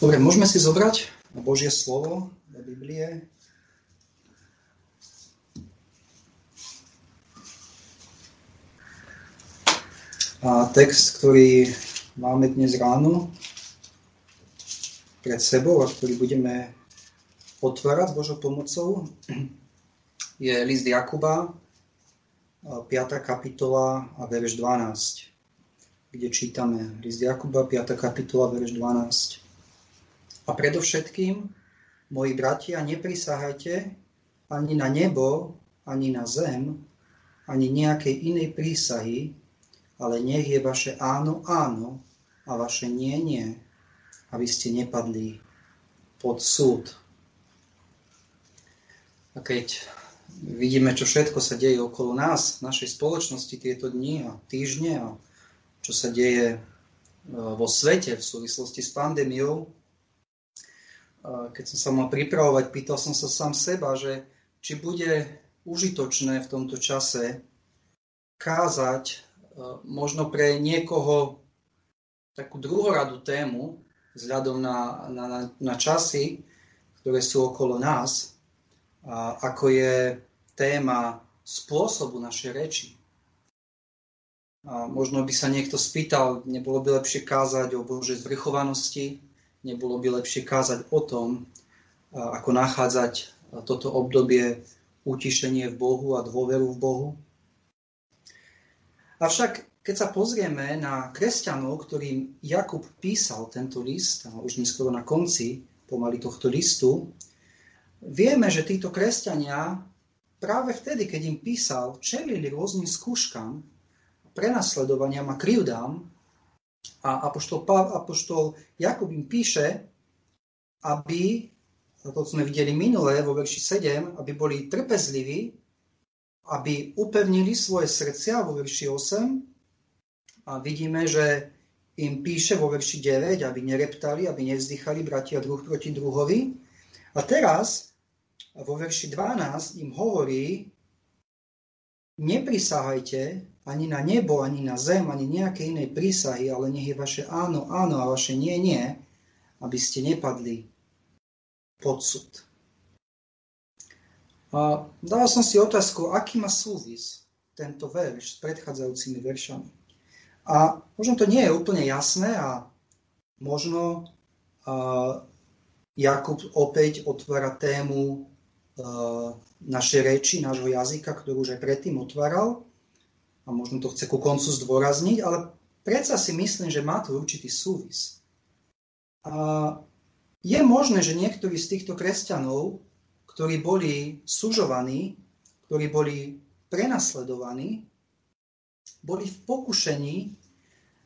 Dobre, môžeme si zobrať Božie slovo do Biblie. A text, ktorý máme dnes ráno pred sebou a ktorý budeme otvárať Božou pomocou, je list Jakuba, 5. kapitola a verš 12, kde čítame list Jakuba, 5. kapitola, verš 12. A predovšetkým, moji bratia, neprisahajte ani na nebo, ani na zem, ani nejakej inej prísahy, ale nech je vaše áno, áno a vaše nie, nie, aby ste nepadli pod súd. A keď vidíme, čo všetko sa deje okolo nás, v našej spoločnosti tieto dni a týždne a čo sa deje e, vo svete v súvislosti s pandémiou, keď som sa mal pripravovať, pýtal som sa sám seba, že či bude užitočné v tomto čase kázať e, možno pre niekoho takú druhoradú tému vzhľadom na, na, na časy, ktoré sú okolo nás, a ako je téma spôsobu našej reči. A možno by sa niekto spýtal, nebolo by lepšie kázať o Božej zvrchovanosti, nebolo by lepšie kázať o tom, ako nachádzať toto obdobie utišenie v Bohu a dôveru v Bohu. Avšak keď sa pozrieme na kresťanov, ktorým Jakub písal tento list, už neskoro na konci pomaly tohto listu, vieme, že títo kresťania práve vtedy, keď im písal, čelili rôznym skúškam, prenasledovaniam a krivdám, a apoštol, apoštol Jakub im píše, aby, to sme videli minulé vo verši 7, aby boli trpezliví, aby upevnili svoje srdcia vo verši 8. A vidíme, že im píše vo verši 9, aby nereptali, aby nevzdychali bratia druh proti druhovi. A teraz vo verši 12 im hovorí, neprisahajte ani na nebo, ani na zem, ani nejaké inej prísahy, ale nech je vaše áno, áno a vaše nie, nie, aby ste nepadli pod súd. A dal som si otázku, aký má súvis tento verš s predchádzajúcimi veršami. A možno to nie je úplne jasné a možno uh, Jakub opäť otvára tému uh, našej reči, nášho jazyka, ktorú už aj predtým otváral a možno to chce ku koncu zdôrazniť, ale predsa si myslím, že má to určitý súvis. A je možné, že niektorí z týchto kresťanov, ktorí boli sužovaní, ktorí boli prenasledovaní, boli v pokušení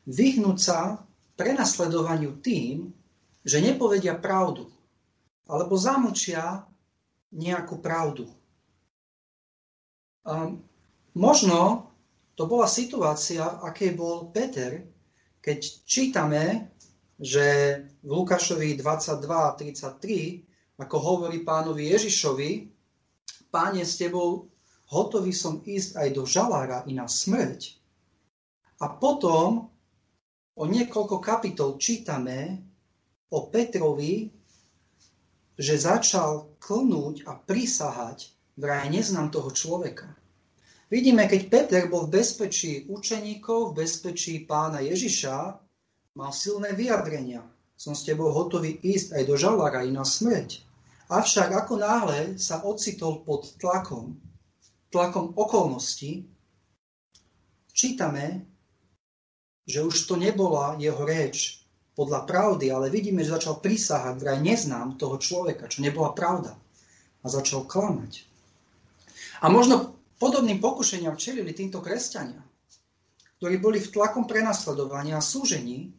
vyhnúť sa prenasledovaniu tým, že nepovedia pravdu, alebo zamlčia nejakú pravdu. Um, možno to bola situácia, akej bol Peter, keď čítame, že v Lukášovi 22.33, ako hovorí pánovi Ježišovi, páne s tebou hotový som ísť aj do žalára i na smrť. A potom o niekoľko kapitol čítame o Petrovi, že začal klnúť a prisahať vraj neznám toho človeka. Vidíme, keď Peter bol v bezpečí učeníkov, v bezpečí pána Ježiša, mal silné vyjadrenia. Som s tebou hotový ísť aj do žalára i na smrť. Avšak ako náhle sa ocitol pod tlakom, tlakom okolností, čítame, že už to nebola jeho reč podľa pravdy, ale vidíme, že začal prisahať, vraj neznám toho človeka, čo nebola pravda. A začal klamať. A možno podobným pokušeniam čelili týmto kresťania, ktorí boli v tlakom prenasledovania a súžení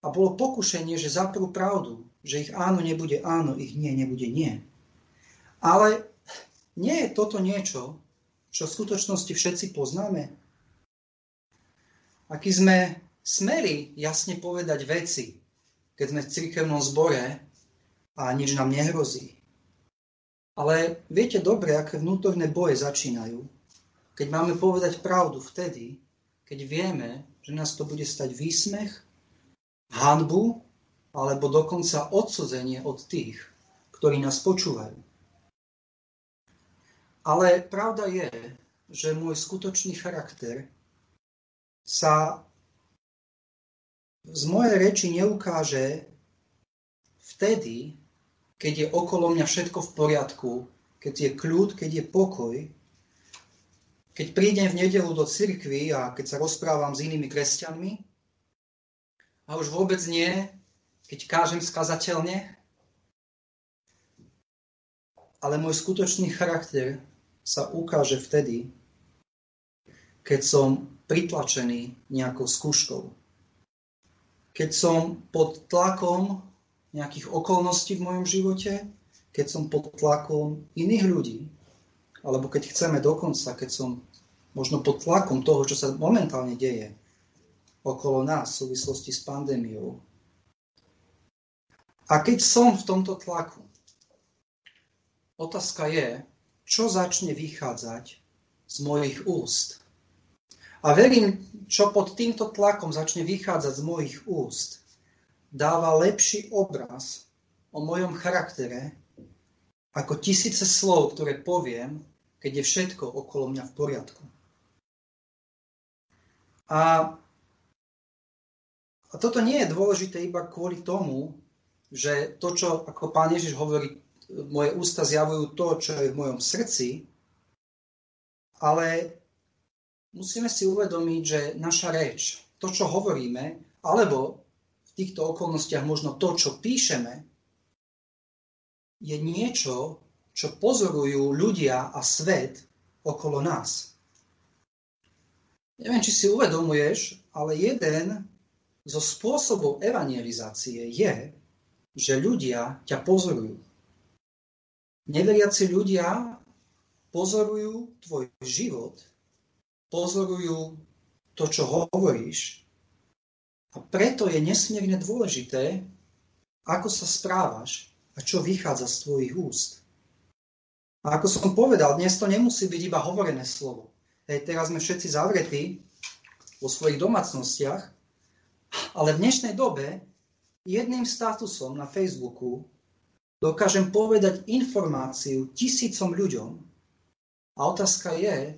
a bolo pokušenie, že zaprú pravdu, že ich áno nebude áno, ich nie nebude nie. Ale nie je toto niečo, čo v skutočnosti všetci poznáme. Aký sme smeli jasne povedať veci, keď sme v cirkevnom zbore a nič nám nehrozí. Ale viete dobre, aké vnútorné boje začínajú, keď máme povedať pravdu vtedy, keď vieme, že nás to bude stať výsmech, hanbu, alebo dokonca odsudzenie od tých, ktorí nás počúvajú. Ale pravda je, že môj skutočný charakter sa z mojej reči neukáže vtedy, keď je okolo mňa všetko v poriadku, keď je kľud, keď je pokoj, keď prídem v nedelu do cirkvy a keď sa rozprávam s inými kresťanmi, a už vôbec nie, keď kážem skazateľne, ale môj skutočný charakter sa ukáže vtedy, keď som pritlačený nejakou skúškou. Keď som pod tlakom nejakých okolností v mojom živote, keď som pod tlakom iných ľudí, alebo keď chceme dokonca, keď som možno pod tlakom toho, čo sa momentálne deje okolo nás v súvislosti s pandémiou. A keď som v tomto tlaku, otázka je, čo začne vychádzať z mojich úst. A verím, čo pod týmto tlakom začne vychádzať z mojich úst, dáva lepší obraz o mojom charaktere ako tisíce slov, ktoré poviem, keď je všetko okolo mňa v poriadku. A, a toto nie je dôležité iba kvôli tomu, že to, čo ako pán Ježiš hovorí, moje ústa zjavujú to, čo je v mojom srdci, ale musíme si uvedomiť, že naša reč, to, čo hovoríme, alebo v týchto okolnostiach možno to, čo píšeme, je niečo, čo pozorujú ľudia a svet okolo nás. Neviem, či si uvedomuješ, ale jeden zo spôsobov evangelizácie je, že ľudia ťa pozorujú. Neveriaci ľudia pozorujú tvoj život pozorujú to, čo hovoríš. A preto je nesmierne dôležité, ako sa správaš a čo vychádza z tvojich úst. A ako som povedal, dnes to nemusí byť iba hovorené slovo. Hej, teraz sme všetci zavretí vo svojich domácnostiach, ale v dnešnej dobe jedným statusom na Facebooku dokážem povedať informáciu tisícom ľuďom a otázka je,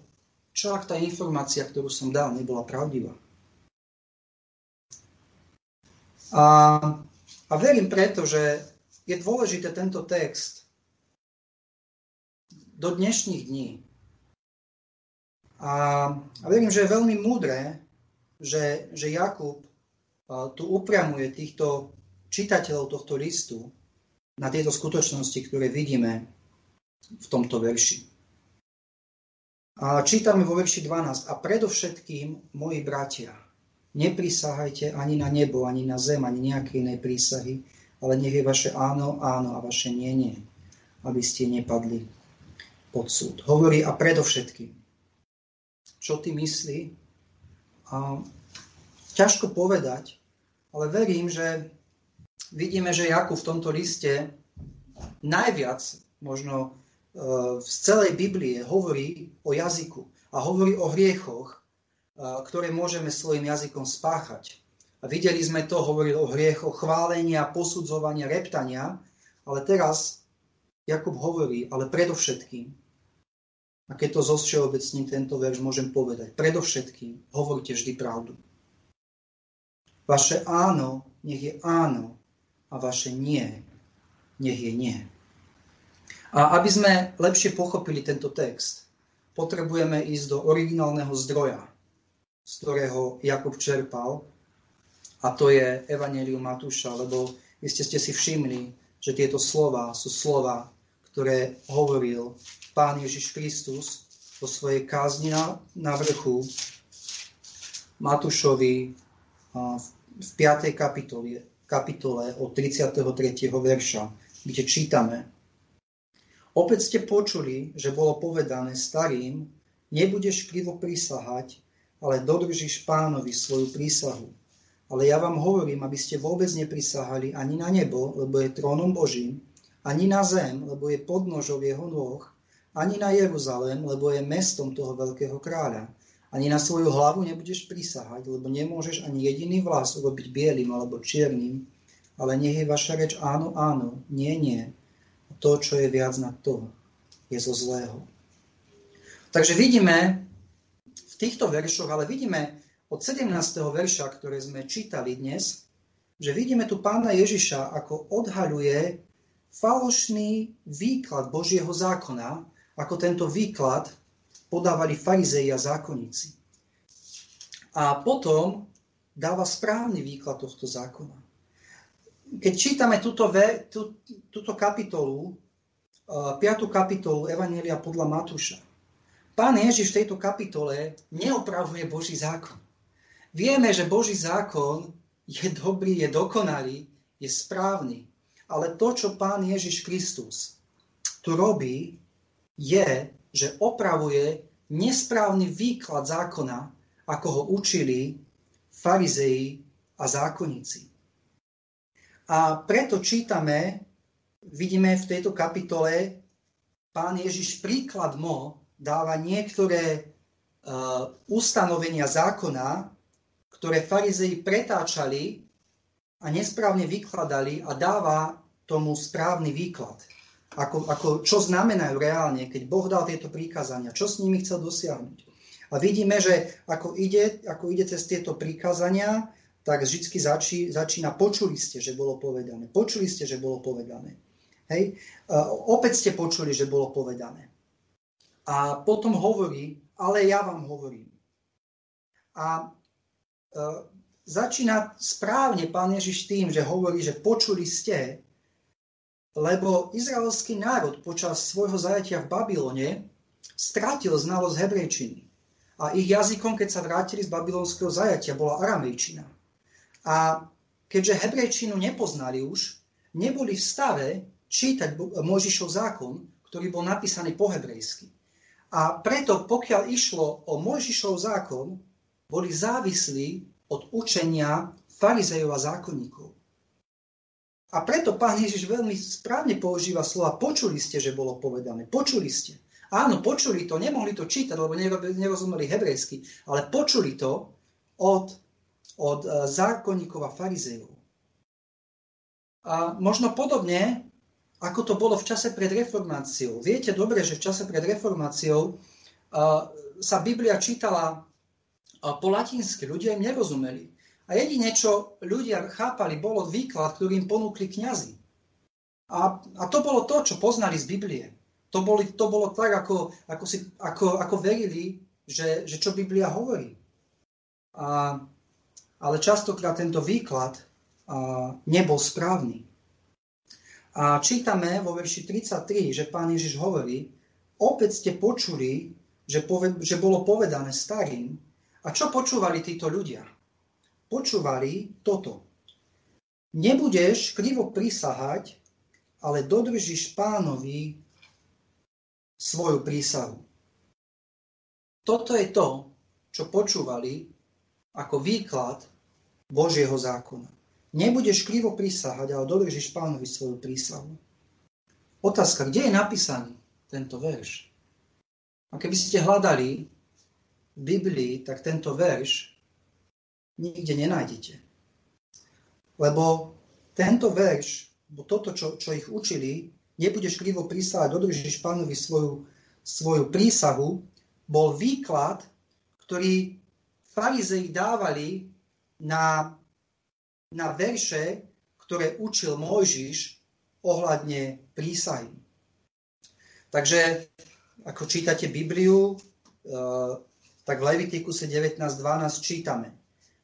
čo ak tá informácia, ktorú som dal, nebola pravdivá? A, a verím preto, že je dôležité tento text do dnešných dní. A, a verím, že je veľmi múdre, že, že Jakub tu upriamuje týchto čitateľov tohto listu na tieto skutočnosti, ktoré vidíme v tomto verši. A čítame vo verši 12. A predovšetkým, moji bratia, neprisahajte ani na nebo, ani na zem, ani nejaké iné prísahy, ale nech je vaše áno, áno a vaše nie, nie, aby ste nepadli pod súd. Hovorí a predovšetkým. Čo ty myslí? A ťažko povedať, ale verím, že vidíme, že Jakub v tomto liste najviac možno z celej Biblie hovorí o jazyku a hovorí o hriechoch, ktoré môžeme svojim jazykom spáchať. A videli sme to, hovoril o hriechoch chválenia, posudzovania, reptania, ale teraz Jakub hovorí, ale predovšetkým, a keď to zo všeobecním tento verš môžem povedať, predovšetkým hovorte vždy pravdu. Vaše áno, nech je áno a vaše nie, nech je nie. A aby sme lepšie pochopili tento text, potrebujeme ísť do originálneho zdroja, z ktorého Jakub čerpal, a to je Evangelium Matúša, lebo iste ste si všimli, že tieto slova sú slova, ktoré hovoril Pán Ježiš Kristus vo svojej kázni na, na vrchu Matúšovi v 5. kapitole, kapitole od 33. verša, kde čítame Opäť ste počuli, že bolo povedané starým, nebudeš krivo prísahať, ale dodržíš pánovi svoju prísahu. Ale ja vám hovorím, aby ste vôbec neprisahali ani na nebo, lebo je trónom Božím, ani na zem, lebo je podnožov jeho nôh, ani na Jeruzalém, lebo je mestom toho veľkého kráľa. Ani na svoju hlavu nebudeš prisahať, lebo nemôžeš ani jediný vlas urobiť bielým alebo čiernym, ale nech je vaša reč áno, áno, nie, nie. A to, čo je viac na to, je zo zlého. Takže vidíme v týchto veršoch, ale vidíme od 17. verša, ktoré sme čítali dnes, že vidíme tu pána Ježiša, ako odhaľuje falošný výklad Božieho zákona, ako tento výklad podávali farizei a zákonníci. A potom dáva správny výklad tohto zákona. Keď čítame túto, ve, tú, túto kapitolu, 5. kapitolu Evanelia podľa Matúša, pán Ježiš v tejto kapitole neopravuje Boží zákon. Vieme, že Boží zákon je dobrý, je dokonalý, je správny. Ale to, čo pán Ježiš Kristus tu robí, je, že opravuje nesprávny výklad zákona, ako ho učili farizei a zákonníci. A preto čítame, vidíme v tejto kapitole, pán Ježiš príkladmo dáva niektoré uh, ustanovenia zákona, ktoré farizei pretáčali a nesprávne vykladali a dáva tomu správny výklad. Ako, ako, čo znamenajú reálne, keď Boh dal tieto príkazania, čo s nimi chcel dosiahnuť. A vidíme, že ako ide, ako ide cez tieto príkazania, tak vždy začí, začína, počuli ste, že bolo povedané. Počuli ste, že bolo povedané. Hej? Opäť ste počuli, že bolo povedané. A potom hovorí, ale ja vám hovorím. A E, začína správne pán Ježiš tým, že hovorí, že počuli ste, lebo izraelský národ počas svojho zajatia v Babylone stratil znalosť hebrejčiny. A ich jazykom, keď sa vrátili z babylonského zajatia, bola aramejčina. A keďže hebrejčinu nepoznali už, neboli v stave čítať Mojžišov zákon, ktorý bol napísaný po hebrejsky. A preto, pokiaľ išlo o Mojžišov zákon, boli závislí od učenia farizejov a zákonníkov. A preto pán Ježiš veľmi správne používa slova počuli ste, že bolo povedané. Počuli ste. Áno, počuli to, nemohli to čítať, lebo nerozumeli hebrejsky, ale počuli to od, od e, zákonníkov a farizejov. A možno podobne, ako to bolo v čase pred reformáciou. Viete dobre, že v čase pred reformáciou uh, sa Biblia čítala po latinsky. Ľudia im nerozumeli. A jedine, čo ľudia chápali, bolo výklad, ktorý im ponúkli kňazi. A, a to bolo to, čo poznali z Biblie. To, boli, to bolo tak, ako, ako, si, ako, ako verili, že, že čo Biblia hovorí. A, ale častokrát tento výklad a, nebol správny. A čítame vo verši 33, že pán Ježiš hovorí, opäť ste počuli, že, pove, že bolo povedané starým, a čo počúvali títo ľudia? Počúvali toto. Nebudeš krivo prisahať, ale dodržíš pánovi svoju prísahu. Toto je to, čo počúvali ako výklad Božieho zákona. Nebudeš krivo prisahať, ale dodržíš pánovi svoju prísahu. Otázka, kde je napísaný tento verš? A keby ste hľadali Biblii, tak tento verš nikde nenájdete. Lebo tento verš, bo toto, čo, čo ich učili, nebudeš krivo prísahať, dodržíš pánovi svoju, svoju prísahu, bol výklad, ktorý farizei dávali na, na verše, ktoré učil Mojžiš ohľadne prísahy. Takže ako čítate Bibliu, eh, tak v Levitikuse 19.12 čítame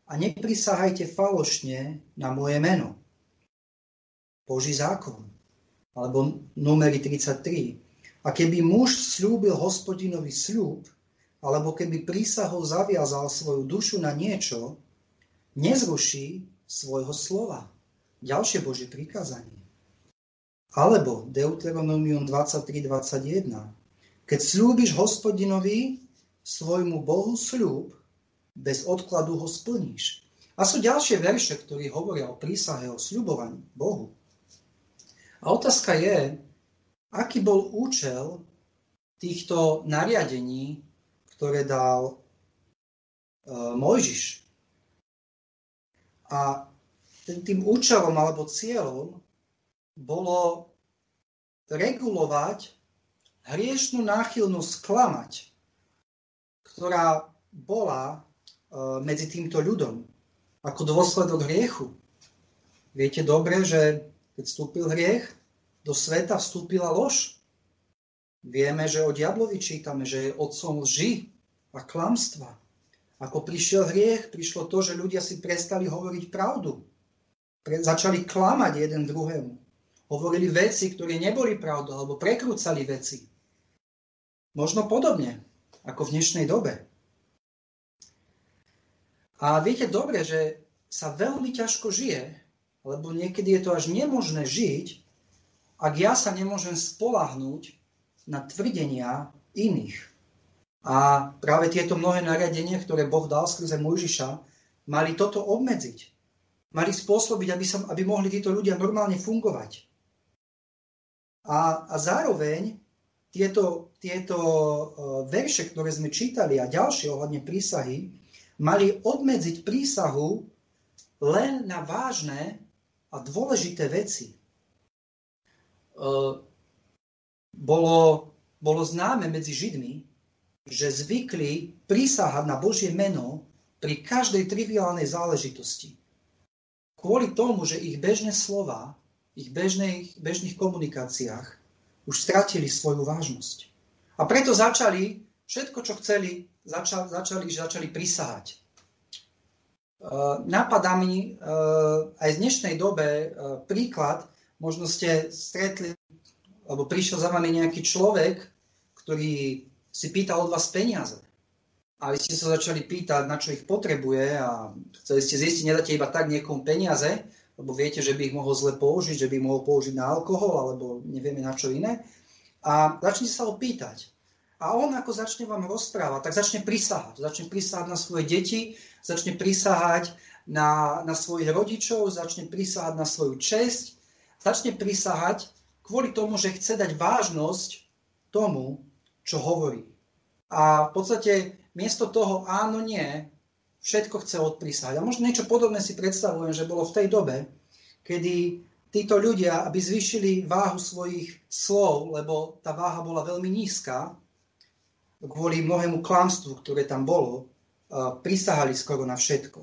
A neprisahajte falošne na moje meno. Boží zákon. Alebo numery 33. A keby muž slúbil hospodinovi sľub, alebo keby prísahou zaviazal svoju dušu na niečo, nezruší svojho slova. Ďalšie Božie prikázanie. Alebo Deuteronomium 23.21. Keď slúbiš hospodinovi, svojmu Bohu sľub, bez odkladu ho splníš. A sú ďalšie verše, ktoré hovoria o prísahe, o sľubovaní Bohu. A otázka je, aký bol účel týchto nariadení, ktoré dal e, Mojžiš. A tým účelom alebo cieľom bolo regulovať hriešnú náchylnosť klamať, ktorá bola e, medzi týmto ľudom ako dôsledok hriechu. Viete dobre, že keď vstúpil hriech, do sveta vstúpila lož. Vieme, že o diablovi čítame, že je otcom lži a klamstva. Ako prišiel hriech, prišlo to, že ľudia si prestali hovoriť pravdu. Pre, začali klamať jeden druhému. Hovorili veci, ktoré neboli pravda, alebo prekrúcali veci. Možno podobne, ako v dnešnej dobe. A viete dobre, že sa veľmi ťažko žije, lebo niekedy je to až nemožné žiť, ak ja sa nemôžem spolahnúť na tvrdenia iných. A práve tieto mnohé nariadenia, ktoré Boh dal skrze Mojžiša, mali toto obmedziť. Mali spôsobiť, aby, sa, aby mohli títo ľudia normálne fungovať. A, a zároveň tieto, tieto e, verše, ktoré sme čítali a ďalšie ohľadne prísahy, mali obmedziť prísahu len na vážne a dôležité veci. E, bolo, bolo známe medzi Židmi, že zvykli prísahať na Božie meno pri každej triviálnej záležitosti. Kvôli tomu, že ich bežné slova, ich bežných, bežných komunikáciách už stratili svoju vážnosť. A preto začali všetko, čo chceli, začali, začali, začali prisahať. E, napadá mi e, aj v dnešnej dobe e, príklad, možno ste stretli, alebo prišiel za vami nejaký človek, ktorý si pýtal od vás peniaze. A vy ste sa začali pýtať, na čo ich potrebuje a chceli ste zistiť, nedáte iba tak niekomu peniaze, lebo viete, že by ich mohol zle použiť, že by mohol použiť na alkohol alebo nevieme na čo iné. A začnete sa ho pýtať. A on ako začne vám rozprávať, tak začne prisahať. Začne prisahať na svoje deti, začne prisahať na, na svojich rodičov, začne prisahať na svoju česť, začne prisahať kvôli tomu, že chce dať vážnosť tomu, čo hovorí. A v podstate miesto toho áno, nie, všetko chce odprísať. A možno niečo podobné si predstavujem, že bolo v tej dobe, kedy títo ľudia, aby zvýšili váhu svojich slov, lebo tá váha bola veľmi nízka, kvôli mnohému klamstvu, ktoré tam bolo, prisahali skoro na všetko.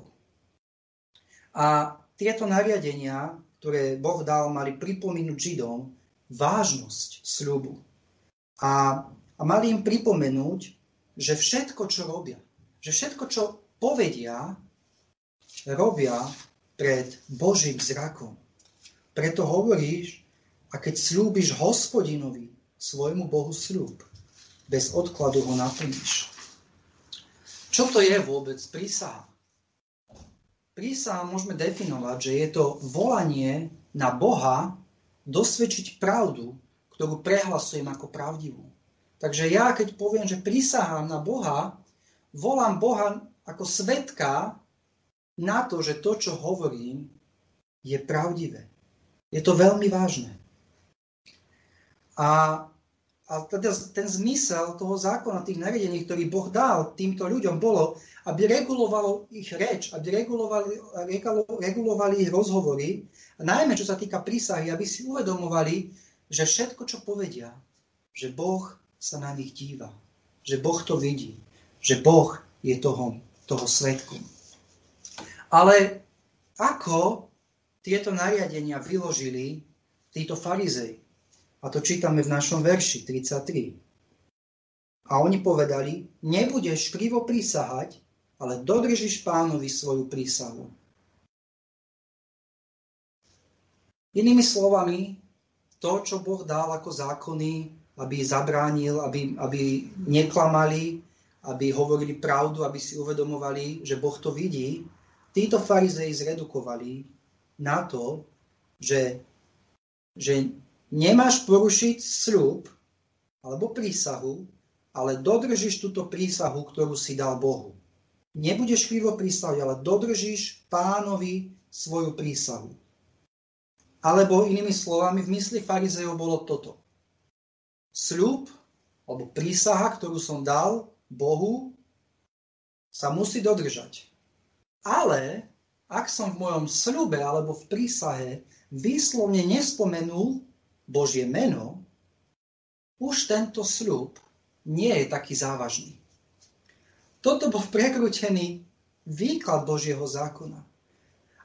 A tieto nariadenia, ktoré Boh dal, mali pripomínuť Židom vážnosť sľubu. A, a mali im pripomenúť, že všetko, čo robia, že všetko, čo povedia, robia pred Božím zrakom. Preto hovoríš, a keď slúbiš hospodinovi, svojmu Bohu slúb, bez odkladu ho naplníš. Čo to je vôbec prísaha? Prísaha môžeme definovať, že je to volanie na Boha dosvedčiť pravdu, ktorú prehlasujem ako pravdivú. Takže ja, keď poviem, že prísahám na Boha, volám Boha ako svetka na to, že to, čo hovorím, je pravdivé. Je to veľmi vážne. A, a teda ten zmysel toho zákona, tých nariadení, ktorý Boh dal týmto ľuďom, bolo, aby regulovalo ich reč, aby regulovali, regulovali ich rozhovory, a najmä čo sa týka prísahy, aby si uvedomovali, že všetko, čo povedia, že Boh sa na nich díva, že Boh to vidí, že Boh je toho toho svetku. Ale ako tieto nariadenia vyložili títo farizej? A to čítame v našom verši 33. A oni povedali, nebudeš krivo prísahať, ale dodržíš pánovi svoju prísahu. Inými slovami, to, čo Boh dal ako zákony, aby zabránil, aby, aby neklamali, aby hovorili pravdu, aby si uvedomovali, že Boh to vidí, títo farizei zredukovali na to, že, že nemáš porušiť sľub alebo prísahu, ale dodržíš túto prísahu, ktorú si dal Bohu. Nebudeš krivo prísahu, ale dodržíš pánovi svoju prísahu. Alebo inými slovami, v mysli farizejov bolo toto. Sľub alebo prísaha, ktorú som dal, Bohu sa musí dodržať. Ale ak som v mojom sľube alebo v prísahe výslovne nespomenul Božie meno, už tento sľub nie je taký závažný. Toto bol prekrútený výklad Božieho zákona.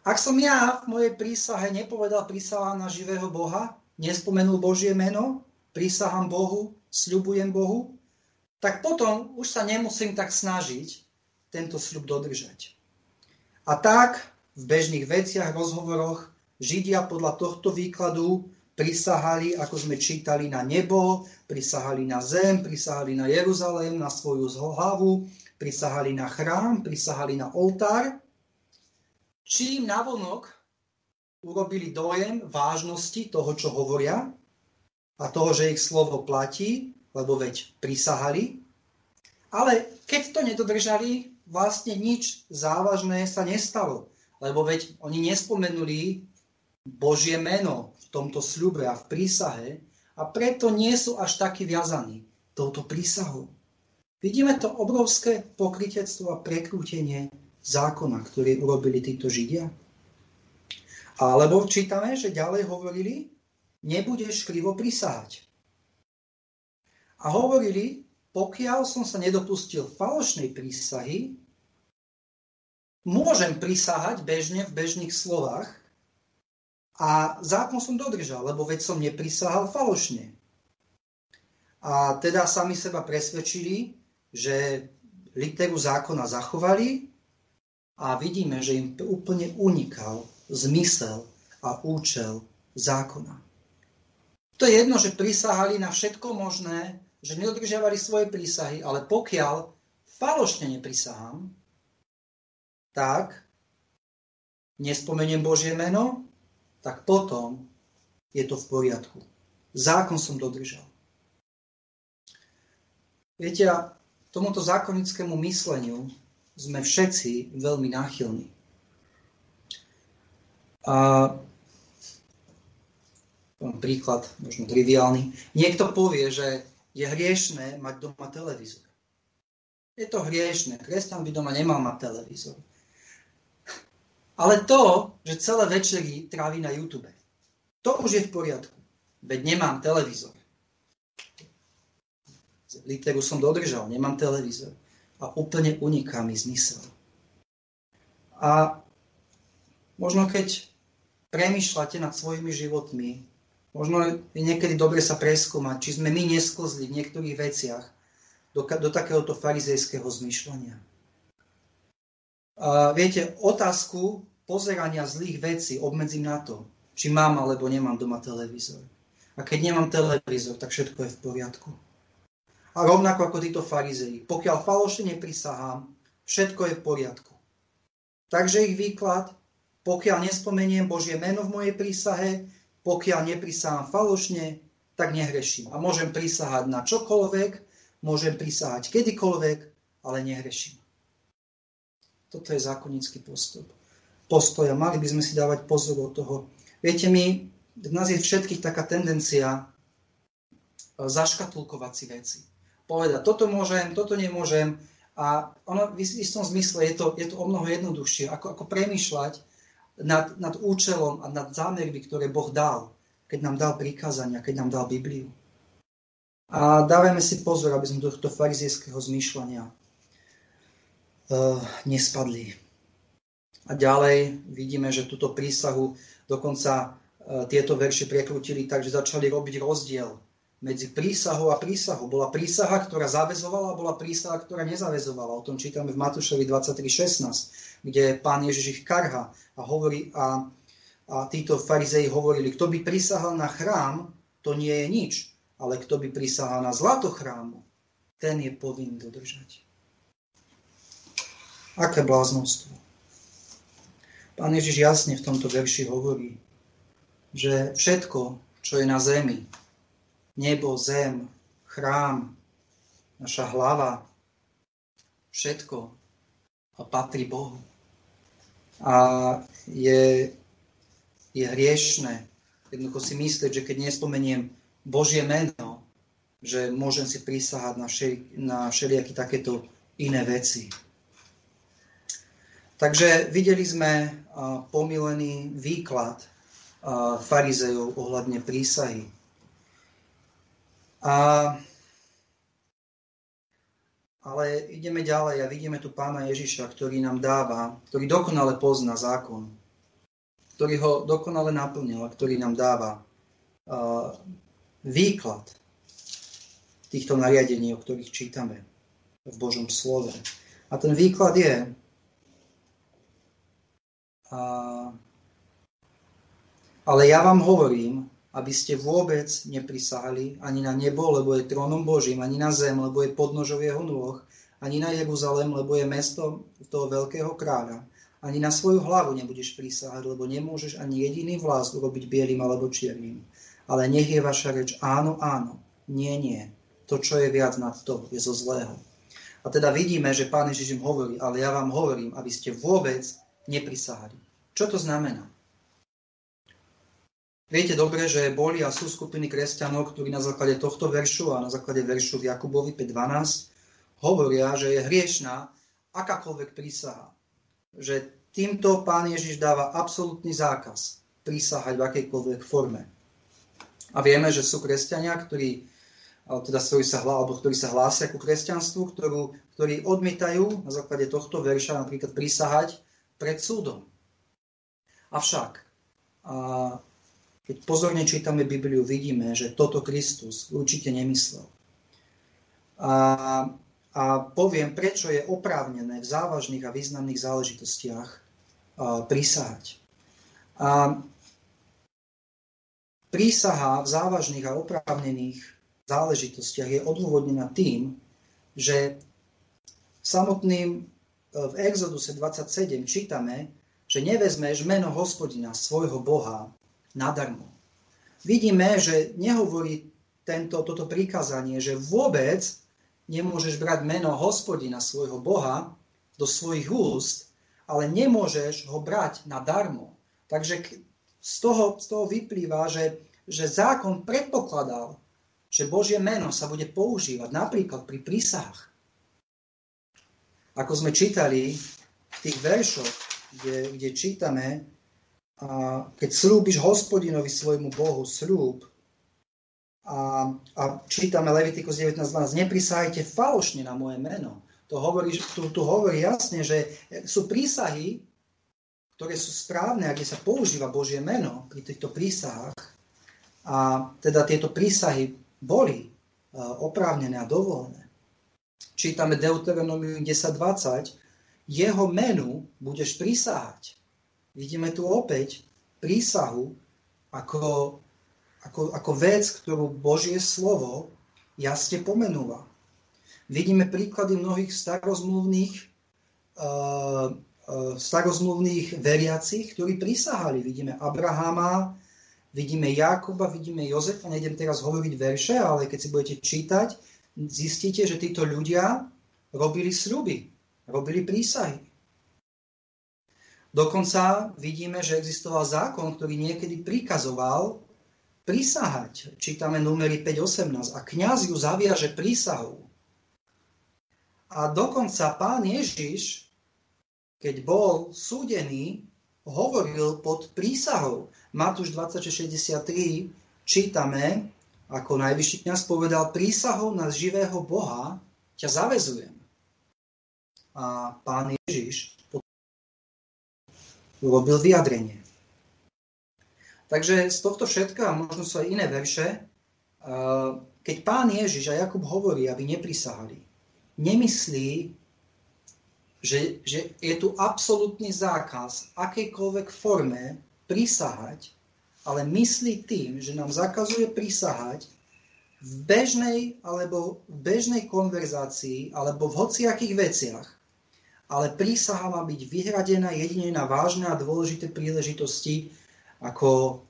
Ak som ja v mojej prísahe nepovedal prísahám na živého Boha, nespomenul Božie meno, prísahám Bohu, sľubujem Bohu, tak potom už sa nemusím tak snažiť tento sľub dodržať. A tak v bežných veciach, rozhovoroch Židia podľa tohto výkladu prisahali, ako sme čítali, na nebo, prisahali na zem, prisahali na Jeruzalém, na svoju hlavu, prisahali na chrám, prisahali na oltár, čím navonok urobili dojem vážnosti toho, čo hovoria a toho, že ich slovo platí, lebo veď prisahali. Ale keď to nedodržali, vlastne nič závažné sa nestalo, lebo veď oni nespomenuli Božie meno v tomto sľube a v prísahe a preto nie sú až takí viazaní touto prísahou. Vidíme to obrovské pokritectvo a prekrútenie zákona, ktoré urobili títo Židia. Alebo čítame, že ďalej hovorili, nebudeš krivo prisahať. A hovorili, pokiaľ som sa nedopustil falošnej prísahy, môžem prisahať bežne v bežných slovách, a zákon som dodržal, lebo veď som neprisahal falošne. A teda sami seba presvedčili, že literu zákona zachovali a vidíme, že im úplne unikal zmysel a účel zákona. To je jedno, že prisahali na všetko možné, že nedodržiavali svoje prísahy, ale pokiaľ falošne neprisahám, tak nespomeniem Božie meno, tak potom je to v poriadku. Zákon som dodržal. Viete, a tomuto zákonnickému mysleniu sme všetci veľmi náchylní. A príklad, možno triviálny. Niekto povie, že je hriešné mať doma televízor. Je to hriešné. Kresťan by doma nemal mať televízor. Ale to, že celé večery trávi na YouTube, to už je v poriadku. Veď nemám televízor. Literu som dodržal, nemám televízor. A úplne uniká mi zmysel. A možno keď premýšľate nad svojimi životmi, možno je niekedy dobre sa preskúmať, či sme my nesklzli v niektorých veciach do, do takéhoto farizejského zmyšľania. A viete, otázku pozerania zlých vecí obmedzím na to, či mám alebo nemám doma televízor. A keď nemám televízor, tak všetko je v poriadku. A rovnako ako títo farizei, pokiaľ falošne neprisahám, všetko je v poriadku. Takže ich výklad, pokiaľ nespomeniem Božie meno v mojej prísahe, pokiaľ neprisahám falošne, tak nehreším. A môžem prisahať na čokoľvek, môžem prisahať kedykoľvek, ale nehreším. Toto je zákonnícky postup postoja. Mali by sme si dávať pozor od toho. Viete, my, v nás je všetkých taká tendencia e, zaškatulkovať si veci. Povedať, toto môžem, toto nemôžem. A ono v istom zmysle je to, je to o mnoho jednoduchšie, ako, ako premýšľať nad, nad účelom a nad zámermi, ktoré Boh dal, keď nám dal prikázania, keď nám dal Bibliu. A dávajme si pozor, aby sme do tohto farizejského zmýšľania uh, nespadli. A ďalej vidíme, že túto prísahu dokonca e, tieto verše prekrutili tak, že začali robiť rozdiel medzi prísahou a prísahou. Bola prísaha, ktorá zavezovala a bola prísaha, ktorá nezavezovala. O tom čítame v Matúšovi 23.16, kde pán Ježiš ich karha a hovorí a, a títo farizei hovorili, kto by prísahal na chrám, to nie je nič, ale kto by prísahal na zlato chrámu, ten je povinný dodržať. Aké bláznostvo. Pán Ježiš jasne v tomto verši hovorí, že všetko, čo je na zemi, nebo, zem, chrám, naša hlava, všetko patrí Bohu. A je, je hriešne jednoducho si myslieť, že keď nespomeniem Božie meno, že môžem si prísahať na, všeli, na všelijaké takéto iné veci. Takže videli sme pomilený výklad farizejov ohľadne prísahy. A, ale ideme ďalej a vidíme tu pána Ježiša, ktorý nám dáva, ktorý dokonale pozná zákon, ktorý ho dokonale naplnil a ktorý nám dáva uh, výklad týchto nariadení, o ktorých čítame v Božom slove. A ten výklad je, a, ale ja vám hovorím, aby ste vôbec neprisahali ani na nebo, lebo je trónom Božím, ani na zem, lebo je podnožov jeho nôh, ani na Jeruzalem, lebo je mesto toho veľkého kráľa. Ani na svoju hlavu nebudeš prísahať, lebo nemôžeš ani jediný vlás urobiť bielým alebo čiernym. Ale nech je vaša reč áno, áno, nie, nie. To, čo je viac nad to, je zo zlého. A teda vidíme, že Pán Ježiš im hovorí, ale ja vám hovorím, aby ste vôbec neprisahali. Čo to znamená? Viete dobre, že boli a sú skupiny kresťanov, ktorí na základe tohto veršu a na základe veršu v Jakubovi 5.12 hovoria, že je hriešná akákoľvek prísaha. Že týmto pán Ježiš dáva absolútny zákaz prísahať v akejkoľvek forme. A vieme, že sú kresťania, ktorí, teda, ktorí, sa, alebo ktorí sa hlásia ku kresťanstvu, ktorú, ktorí odmietajú na základe tohto verša napríklad prísahať pred súdom. Avšak, a keď pozorne čítame Bibliu, vidíme, že toto Kristus určite nemyslel. A, a poviem, prečo je oprávnené v závažných a významných záležitostiach prísahať. A prísaha v závažných a oprávnených záležitostiach je odôvodnená tým, že samotným v Exoduse 27 čítame, že nevezmeš meno hospodina, svojho Boha, nadarmo. Vidíme, že nehovorí tento, toto prikázanie, že vôbec nemôžeš brať meno hospodina, svojho Boha, do svojich úst, ale nemôžeš ho brať nadarmo. Takže z toho, z toho vyplýva, že, že zákon predpokladal, že Božie meno sa bude používať napríklad pri prísahách. Ako sme čítali v tých veršoch, kde, kde čítame, a keď slúbiš hospodinovi svojmu Bohu slúb, a, a čítame Levitikus 19.12, neprisahajte falošne na moje meno. To hovorí, tu, tu hovorí jasne, že sú prísahy, ktoré sú správne, a kde sa používa Božie meno pri týchto prísahách. A teda tieto prísahy boli oprávnené a dovolené čítame Deuteronomium 10.20, jeho menu budeš prísahať. Vidíme tu opäť prísahu ako, ako, ako vec, ktorú Božie slovo jasne pomenúva. Vidíme príklady mnohých starozmluvných, uh, uh, starozmluvných veriacich, ktorí prisahali. Vidíme Abrahama, vidíme Jakoba, vidíme Jozefa. Nejdem teraz hovoriť verše, ale keď si budete čítať, zistíte, že títo ľudia robili sľuby, robili prísahy. Dokonca vidíme, že existoval zákon, ktorý niekedy prikazoval prísahať. Čítame numery 5.18. A kniaz ju zaviaže prísahou. A dokonca pán Ježiš, keď bol súdený, hovoril pod prísahou. Matúš 26.63 čítame, ako najvyšší kniaz povedal, prísahou na živého Boha ťa zavezujem. A pán Ježiš urobil vyjadrenie. Takže z tohto všetka, možno sú aj iné verše, keď pán Ježiš a Jakub hovorí, aby neprisahali, nemyslí, že, že je tu absolútny zákaz akejkoľvek forme prisahať ale myslí tým, že nám zakazuje prísahať v bežnej alebo v bežnej konverzácii alebo v hociakých veciach. Ale prísaha má byť vyhradená jedine na vážne a dôležité príležitosti ako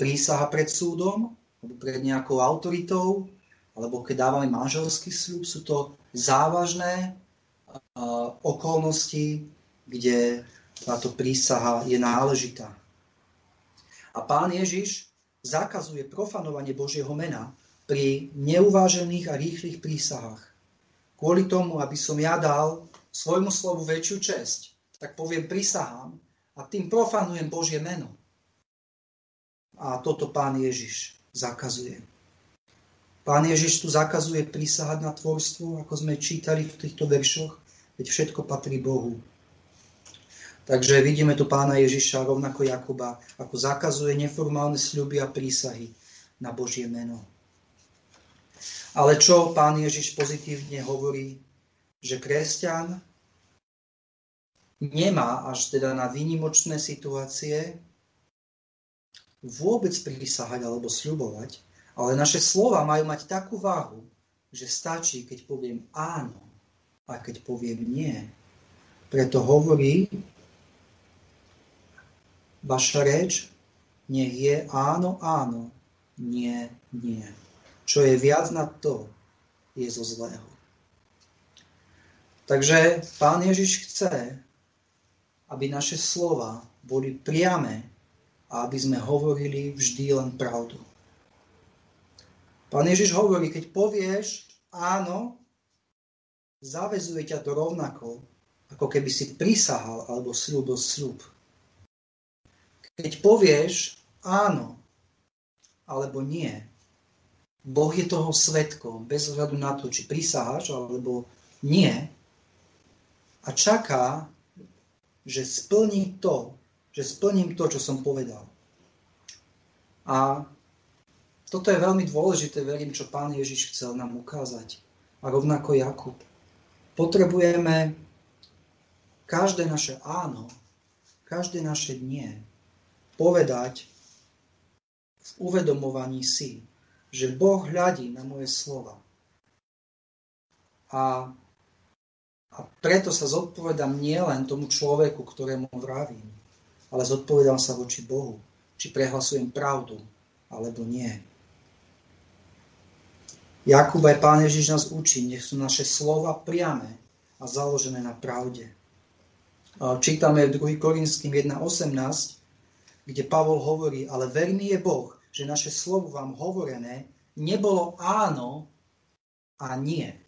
prísaha pred súdom alebo pred nejakou autoritou alebo keď dávame manželský sľub, sú to závažné uh, okolnosti, kde táto prísaha je náležitá. A pán Ježiš zakazuje profanovanie Božieho mena pri neuvážených a rýchlych prísahách. Kvôli tomu, aby som ja dal svojmu slovu väčšiu česť, tak poviem prisahám a tým profanujem Božie meno. A toto pán Ježiš zakazuje. Pán Ježiš tu zakazuje prisahať na tvorstvo, ako sme čítali v týchto veršoch, veď všetko patrí Bohu. Takže vidíme tu pána Ježiša, rovnako Jakuba, ako zakazuje neformálne sľuby a prísahy na Božie meno. Ale čo pán Ježiš pozitívne hovorí? Že kresťan nemá až teda na výnimočné situácie vôbec prisahať alebo sľubovať, ale naše slova majú mať takú váhu, že stačí, keď poviem áno a keď poviem nie. Preto hovorí Vaša reč nech je áno, áno, nie, nie. Čo je viac na to, je zo zlého. Takže Pán Ježiš chce, aby naše slova boli priame a aby sme hovorili vždy len pravdu. Pán Ježiš hovorí, keď povieš áno, zavezuje ťa to rovnako, ako keby si prisahal alebo slúbil slúb. Keď povieš áno alebo nie, Boh je toho svetkom, bez ohľadu na to, či prisáhaš alebo nie, a čaká, že splní to, že splním to, čo som povedal. A toto je veľmi dôležité, verím, čo pán Ježiš chcel nám ukázať. A rovnako Jakub. Potrebujeme každé naše áno, každé naše nie povedať v uvedomovaní si, že Boh hľadí na moje slova. A, a preto sa zodpovedám nielen tomu človeku, ktorému vravím, ale zodpovedám sa voči Bohu, či prehlasujem pravdu, alebo nie. Jakub aj Pán Ježiš nás učí, nech sú naše slova priame a založené na pravde. Čítame v 2. Korinským 1.18, kde Pavol hovorí, ale verný je Boh, že naše slovo vám hovorené nebolo áno a nie.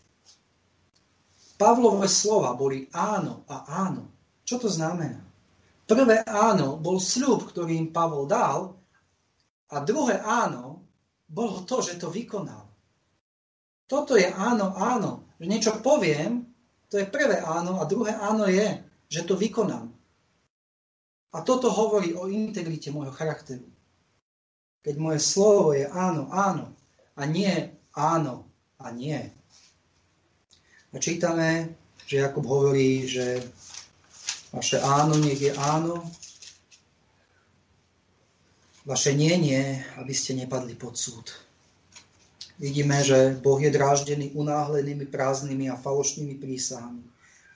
Pavlové slova boli áno a áno. Čo to znamená? Prvé áno bol sľub, ktorý im Pavol dal a druhé áno bolo to, že to vykonal. Toto je áno, áno. Že niečo poviem, to je prvé áno a druhé áno je, že to vykonám. A toto hovorí o integrite môjho charakteru. Keď moje slovo je áno, áno a nie áno a nie. A čítame, že Jakub hovorí, že vaše áno nech je áno, vaše nie nie, aby ste nepadli pod súd. Vidíme, že Boh je dráždený unáhlenými, prázdnymi a falošnými prísahami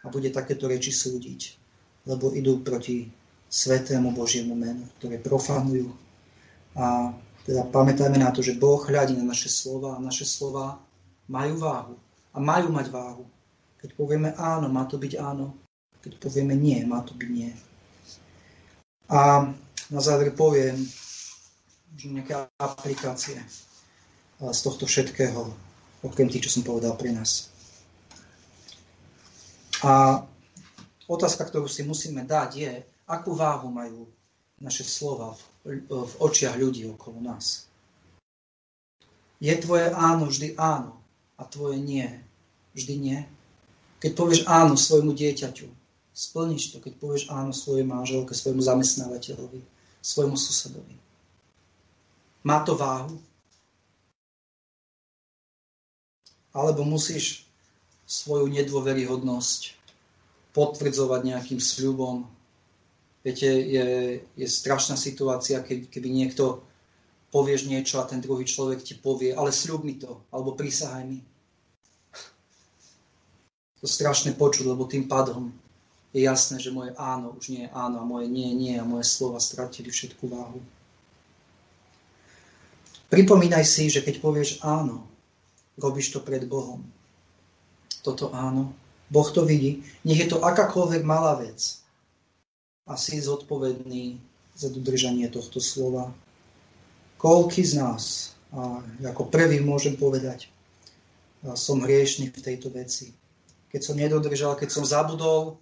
a bude takéto reči súdiť, lebo idú proti svetému Božiemu menu, ktoré profanujú. A teda pamätajme na to, že Boh hľadí na naše slova a naše slova majú váhu a majú mať váhu. Keď povieme áno, má to byť áno. Keď povieme nie, má to byť nie. A na záver poviem nejaké aplikácie z tohto všetkého, okrem tých, čo som povedal pre nás. A otázka, ktorú si musíme dať, je, akú váhu majú naše slova v, v očiach ľudí okolo nás. Je tvoje áno vždy áno a tvoje nie vždy nie? Keď povieš áno svojmu dieťaťu, splníš to, keď povieš áno svojej manželke, svojmu zamestnávateľovi, svojmu susedovi. Má to váhu? Alebo musíš svoju nedôveryhodnosť potvrdzovať nejakým sľubom, Viete, je, je strašná situácia, keď, keby niekto povieš niečo a ten druhý človek ti povie, ale sľub mi to, alebo prísahaj mi. To strašne počuť, lebo tým pádom je jasné, že moje áno už nie je áno a moje nie nie a moje slova stratili všetku váhu. Pripomínaj si, že keď povieš áno, robíš to pred Bohom. Toto áno, Boh to vidí. Nech je to akákoľvek malá vec a si zodpovedný za dodržanie tohto slova. Koľký z nás, a ako prvý môžem povedať, som hriešný v tejto veci. Keď som nedodržal, keď som zabudol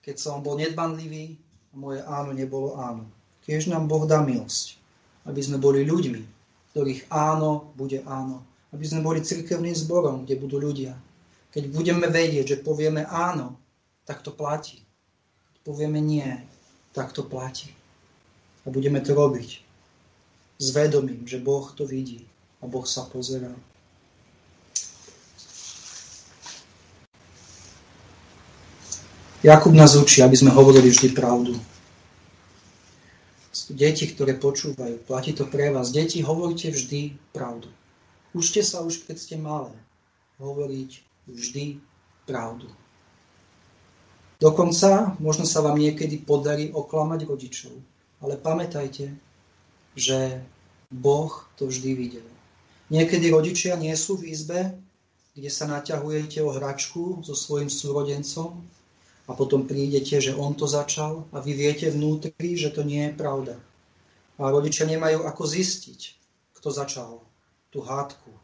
keď som bol nedbanlivý a moje áno nebolo áno. Tiež nám Boh dá milosť, aby sme boli ľuďmi, ktorých áno bude áno. Aby sme boli cirkevným zborom, kde budú ľudia. Keď budeme vedieť, že povieme áno, tak to platí. Keď povieme nie, tak to platí. A budeme to robiť s vedomím, že Boh to vidí a Boh sa pozerá. Jakub nás učí, aby sme hovorili vždy pravdu. Deti, ktoré počúvajú. Platí to pre vás. Deti, hovorte vždy pravdu. Učte sa už, keď ste malé, hovoriť vždy pravdu. Dokonca možno sa vám niekedy podarí oklamať rodičov, ale pamätajte, že Boh to vždy videl. Niekedy rodičia nie sú v izbe, kde sa naťahujete o hračku so svojim súrodencom a potom prídete, že on to začal a vy viete vnútri, že to nie je pravda. A rodičia nemajú ako zistiť, kto začal tú hádku.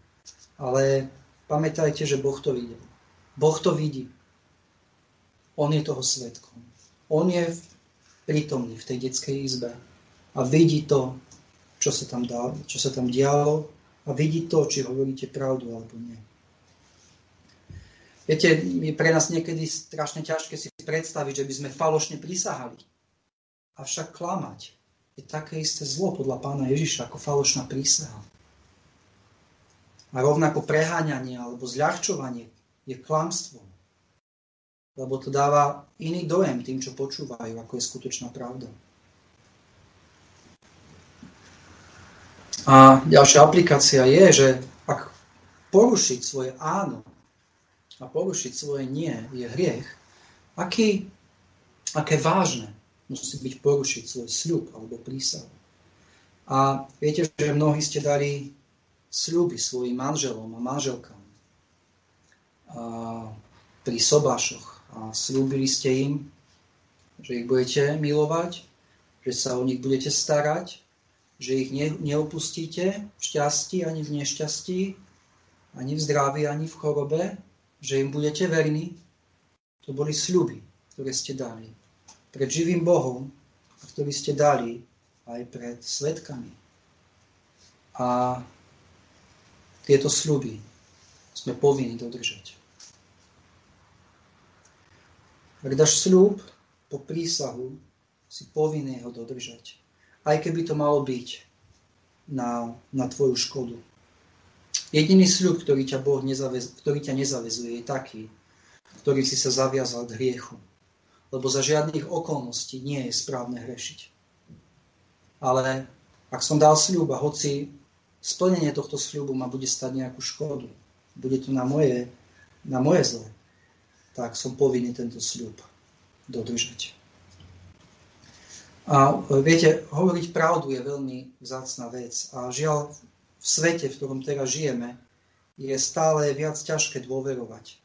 Ale pamätajte, že Boh to videl. Boh to vidí. On je toho svetkom. On je prítomný v tej detskej izbe a vidí to, čo sa tam, dá, čo sa tam dialo a vidí to, či hovoríte pravdu alebo nie. Viete, je pre nás niekedy strašne ťažké si predstaviť, že by sme falošne prisahali. Avšak klamať je také isté zlo podľa pána Ježiša ako falošná prísaha. A rovnako preháňanie alebo zľahčovanie je klamstvom. Lebo to dáva iný dojem tým, čo počúvajú, ako je skutočná pravda. A ďalšia aplikácia je, že ak porušiť svoje áno a porušiť svoje nie je hriech, aký, aké vážne musí byť porušiť svoj sľub alebo prísahu. A viete, že mnohí ste dali sľuby svojim manželom a manželkám a pri sobášoch a slúbili ste im, že ich budete milovať, že sa o nich budete starať, že ich ne, neopustíte v šťastí ani v nešťastí, ani v zdraví, ani v chorobe, že im budete verní, to boli sľuby, ktoré ste dali pred živým Bohom a ktorý ste dali aj pred svetkami. A tieto sľuby sme povinni dodržať. Ak dáš sľub po prísahu, si povinný ho dodržať. Aj keby to malo byť na, na tvoju škodu. Jediný sľub, ktorý ťa Boh nezaväz, ktorý ťa nezavezuje, je taký, ktorý si sa zaviazal k hriechu. Lebo za žiadnych okolností nie je správne hrešiť. Ale ak som dal sľub a hoci splnenie tohto sľubu ma bude stať nejakú škodu, bude to na moje, na moje zle, tak som povinný tento sľub dodržať. A viete, hovoriť pravdu je veľmi vzácná vec. A žiaľ, v svete, v ktorom teraz žijeme, je stále viac ťažké dôverovať.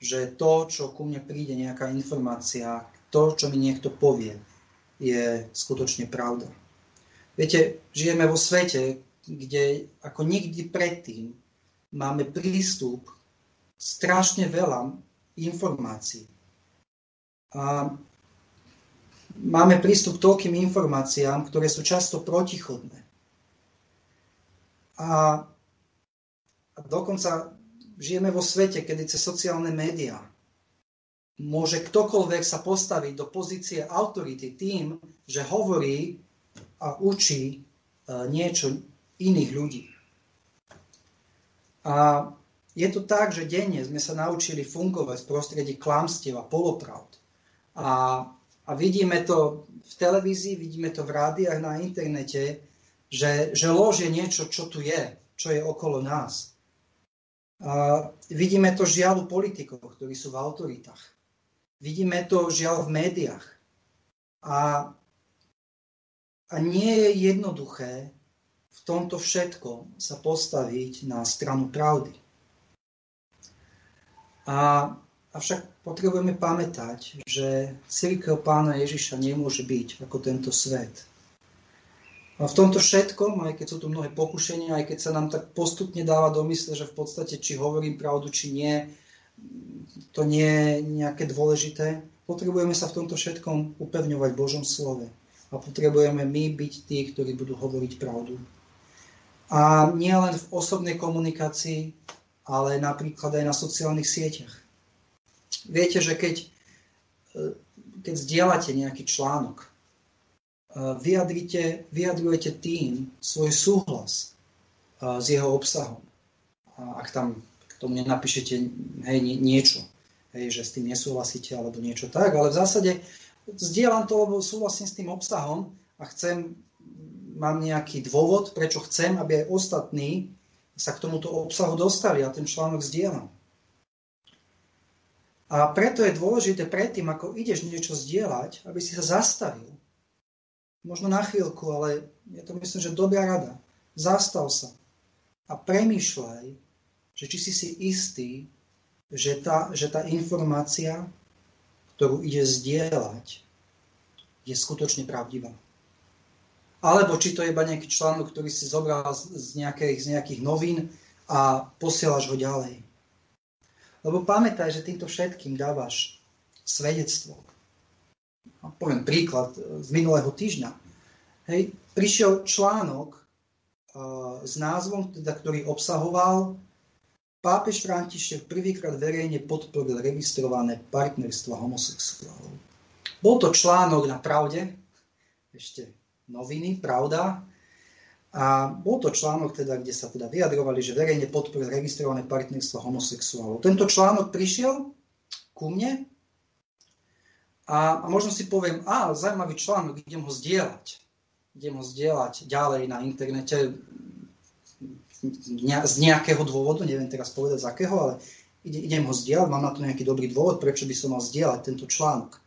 Že to, čo ku mne príde, nejaká informácia, to, čo mi niekto povie, je skutočne pravda. Viete, žijeme vo svete, kde ako nikdy predtým máme prístup strašne veľa informácií. A máme prístup k toľkým informáciám, ktoré sú často protichodné. A, dokonca žijeme vo svete, kedy cez sociálne médiá môže ktokoľvek sa postaviť do pozície autority tým, že hovorí a učí e, niečo iných ľudí. A je to tak, že denne sme sa naučili fungovať v prostredí klamstiev a polopravd. A, a vidíme to v televízii, vidíme to v rádiách, na internete, že, že lož je niečo, čo tu je, čo je okolo nás. Vidíme to žiaľ u politikov, ktorí sú v autoritách. Vidíme to žiaľ v médiách. A, a nie je jednoduché v tomto všetkom sa postaviť na stranu pravdy. A, avšak potrebujeme pamätať, že církev pána Ježiša nemôže byť ako tento svet. V tomto všetkom, aj keď sú tu mnohé pokušenia, aj keď sa nám tak postupne dáva do mysle, že v podstate či hovorím pravdu, či nie, to nie je nejaké dôležité, Potrebujeme sa v tomto všetkom upevňovať v Božom slove. A potrebujeme my byť tí, ktorí budú hovoriť pravdu. A nie len v osobnej komunikácii, ale napríklad aj na sociálnych sieťach. Viete, že keď, e, keď zdieľate nejaký článok, vyjadrite, vyjadrujete tým svoj súhlas e, s jeho obsahom. Ak tam k tomu nenapíšete hej, niečo, hej, že s tým nesúhlasíte alebo niečo tak, ale v zásade zdieľam to, lebo súhlasím s tým obsahom a chcem, mám nejaký dôvod, prečo chcem, aby aj ostatní sa k tomuto obsahu dostali a ten článok zdieľam. A preto je dôležité predtým, ako ideš niečo zdieľať, aby si sa zastavil. Možno na chvíľku, ale ja to myslím, že dobrá rada. Zastav sa a premýšľaj, že či si si istý, že tá, že tá informácia, ktorú ide zdieľať, je skutočne pravdivá. Alebo či to je iba nejaký článok, ktorý si zobral z nejakých, z nejakých novín a posielaš ho ďalej. Lebo pamätaj, že týmto všetkým dávaš svedectvo. Poviem príklad z minulého týždňa. Hej, prišiel článok uh, s názvom, teda, ktorý obsahoval Pápež František prvýkrát verejne podporil registrované partnerstva homosexuálov. Bol to článok na Pravde, ešte noviny, Pravda, a bol to článok, teda, kde sa teda vyjadrovali, že verejne podporil registrované partnerstva homosexuálov. Tento článok prišiel ku mne a, možno si poviem, a zaujímavý článok, idem ho zdieľať. Idem ho zdieľať ďalej na internete, z nejakého dôvodu, neviem teraz povedať z akého, ale idem ho zdieľať, mám na to nejaký dobrý dôvod, prečo by som mal zdieľať tento článok.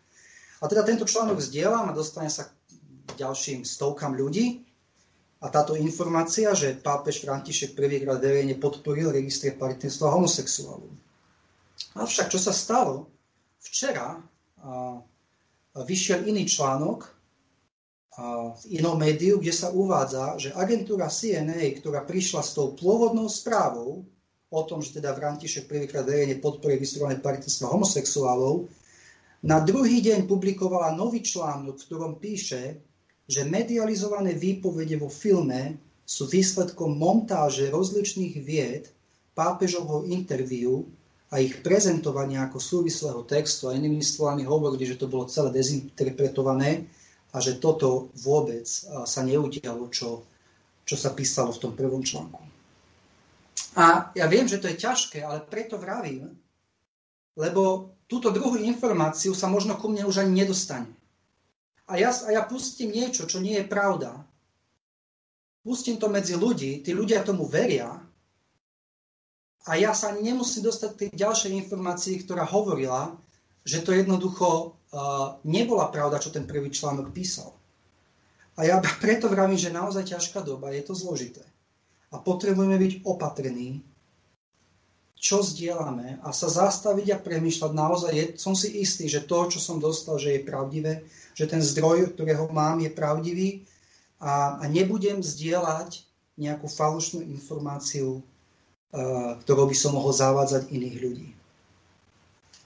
A teda tento článok zdieľam a dostane sa k ďalším stovkám ľudí. A táto informácia, že pápež František prvýkrát verejne podporil registre partnerstva homosexuálov. Avšak čo sa stalo? Včera vyšiel iný článok, v inom médiu, kde sa uvádza, že agentúra CNA, ktorá prišla s tou pôvodnou správou o tom, že teda František prvýkrát verejne podporuje registrované partnerstvo homosexuálov, na druhý deň publikovala nový článok, v ktorom píše, že medializované výpovede vo filme sú výsledkom montáže rozličných vied pápežovho interviu a ich prezentovania ako súvislého textu a inými slovami hovorili, že to bolo celé dezinterpretované a že toto vôbec sa neudialo, čo, čo sa písalo v tom prvom článku. A ja viem, že to je ťažké, ale preto vravím, lebo túto druhú informáciu sa možno ku mne už ani nedostane. A ja, a ja pustím niečo, čo nie je pravda. Pustím to medzi ľudí, tí ľudia tomu veria a ja sa nemusím dostať k tej ďalšej informácii, ktorá hovorila, že to jednoducho nebola pravda, čo ten prvý článok písal. A ja preto vravím, že naozaj ťažká doba, je to zložité. A potrebujeme byť opatrení, čo zdieľame a sa zastaviť a premýšľať. Naozaj je, som si istý, že to, čo som dostal, že je pravdivé, že ten zdroj, ktorého mám, je pravdivý a, a nebudem zdieľať nejakú falošnú informáciu, uh, ktorou by som mohol zavádzať iných ľudí.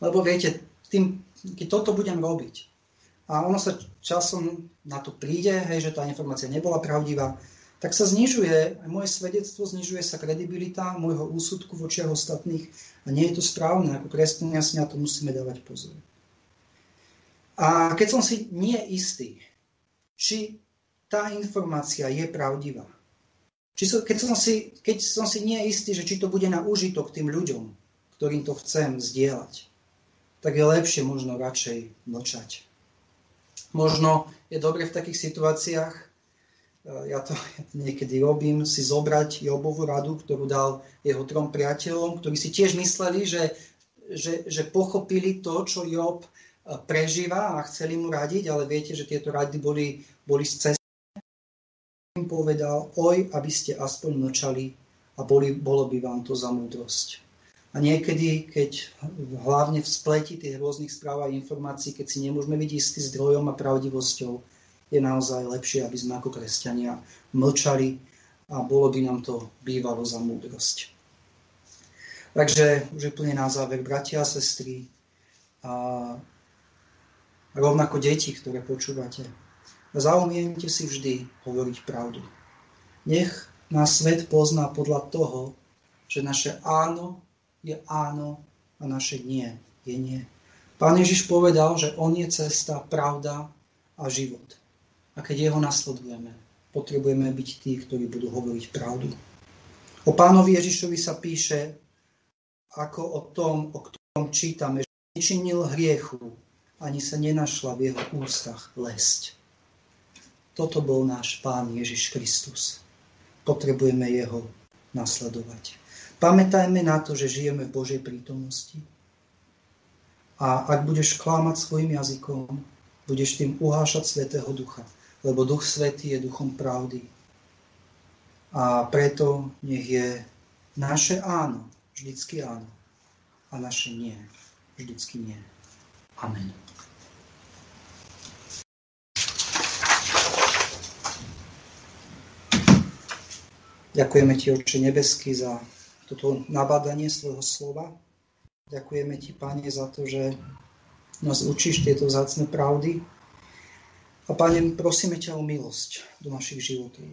Lebo viete, tým keď toto budem robiť a ono sa časom na to príde, hej, že tá informácia nebola pravdivá, tak sa znižuje, aj moje svedectvo, znižuje sa kredibilita môjho úsudku v očiach ostatných a nie je to správne. Ako kresťania si na to musíme dávať pozor. A keď som si nie istý, či tá informácia je pravdivá, či so, keď, som si, keď som si nie istý, že či to bude na užitok tým ľuďom, ktorým to chcem zdieľať, tak je lepšie možno radšej mlčať. Možno je dobre v takých situáciách, e, ja to niekedy robím, si zobrať Jobovú radu, ktorú dal jeho trom priateľom, ktorí si tiež mysleli, že, že, že pochopili to, čo Job e, prežíva a chceli mu radiť, ale viete, že tieto rady boli, boli z povedal, oj, aby ste aspoň mlčali a boli, bolo by vám to za múdrosť. A niekedy, keď hlavne v spleti tých rôznych správ a informácií, keď si nemôžeme byť istí zdrojom a pravdivosťou, je naozaj lepšie, aby sme ako kresťania mlčali a bolo by nám to bývalo za múdrosť. Takže už úplne na záver, bratia a sestry, rovnako deti, ktoré počúvate. Zaumiente si vždy hovoriť pravdu. Nech nás svet pozná podľa toho, že naše áno je áno a naše nie je nie. Pán Ježiš povedal, že On je cesta, pravda a život. A keď Jeho nasledujeme, potrebujeme byť tí, ktorí budú hovoriť pravdu. O pánovi Ježišovi sa píše ako o tom, o ktorom čítame, že nečinil hriechu, ani sa nenašla v jeho ústach lesť. Toto bol náš Pán Ježiš Kristus. Potrebujeme jeho nasledovať. Pamätajme na to, že žijeme v Božej prítomnosti. A ak budeš klámať svojim jazykom, budeš tým uhášať Svetého Ducha, lebo Duch Svetý je duchom pravdy. A preto nech je naše áno vždycky áno a naše nie vždycky nie. Amen. Ďakujeme Ti, Oče nebeský, za toto nabádanie svojho slova. Ďakujeme Ti, Pane, za to, že nás učíš tieto vzácne pravdy. A Pane, prosíme ťa o milosť do našich životov.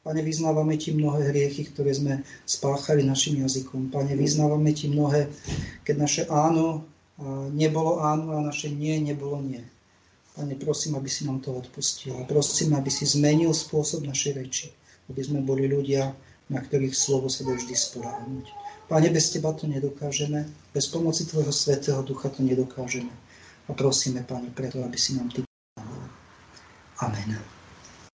Pane, vyznávame Ti mnohé hriechy, ktoré sme spáchali našim jazykom. Pane, vyznávame Ti mnohé, keď naše áno nebolo áno a naše nie nebolo nie. Pane, prosím, aby si nám to odpustil. Prosím, aby si zmenil spôsob našej reči. Aby sme boli ľudia, na ktorých slovo sa vždy sporáhnuť. Pane, bez Teba to nedokážeme. Bez pomoci Tvojho Svetého Ducha to nedokážeme. A prosíme, Pane, preto, aby si nám Ty Amen.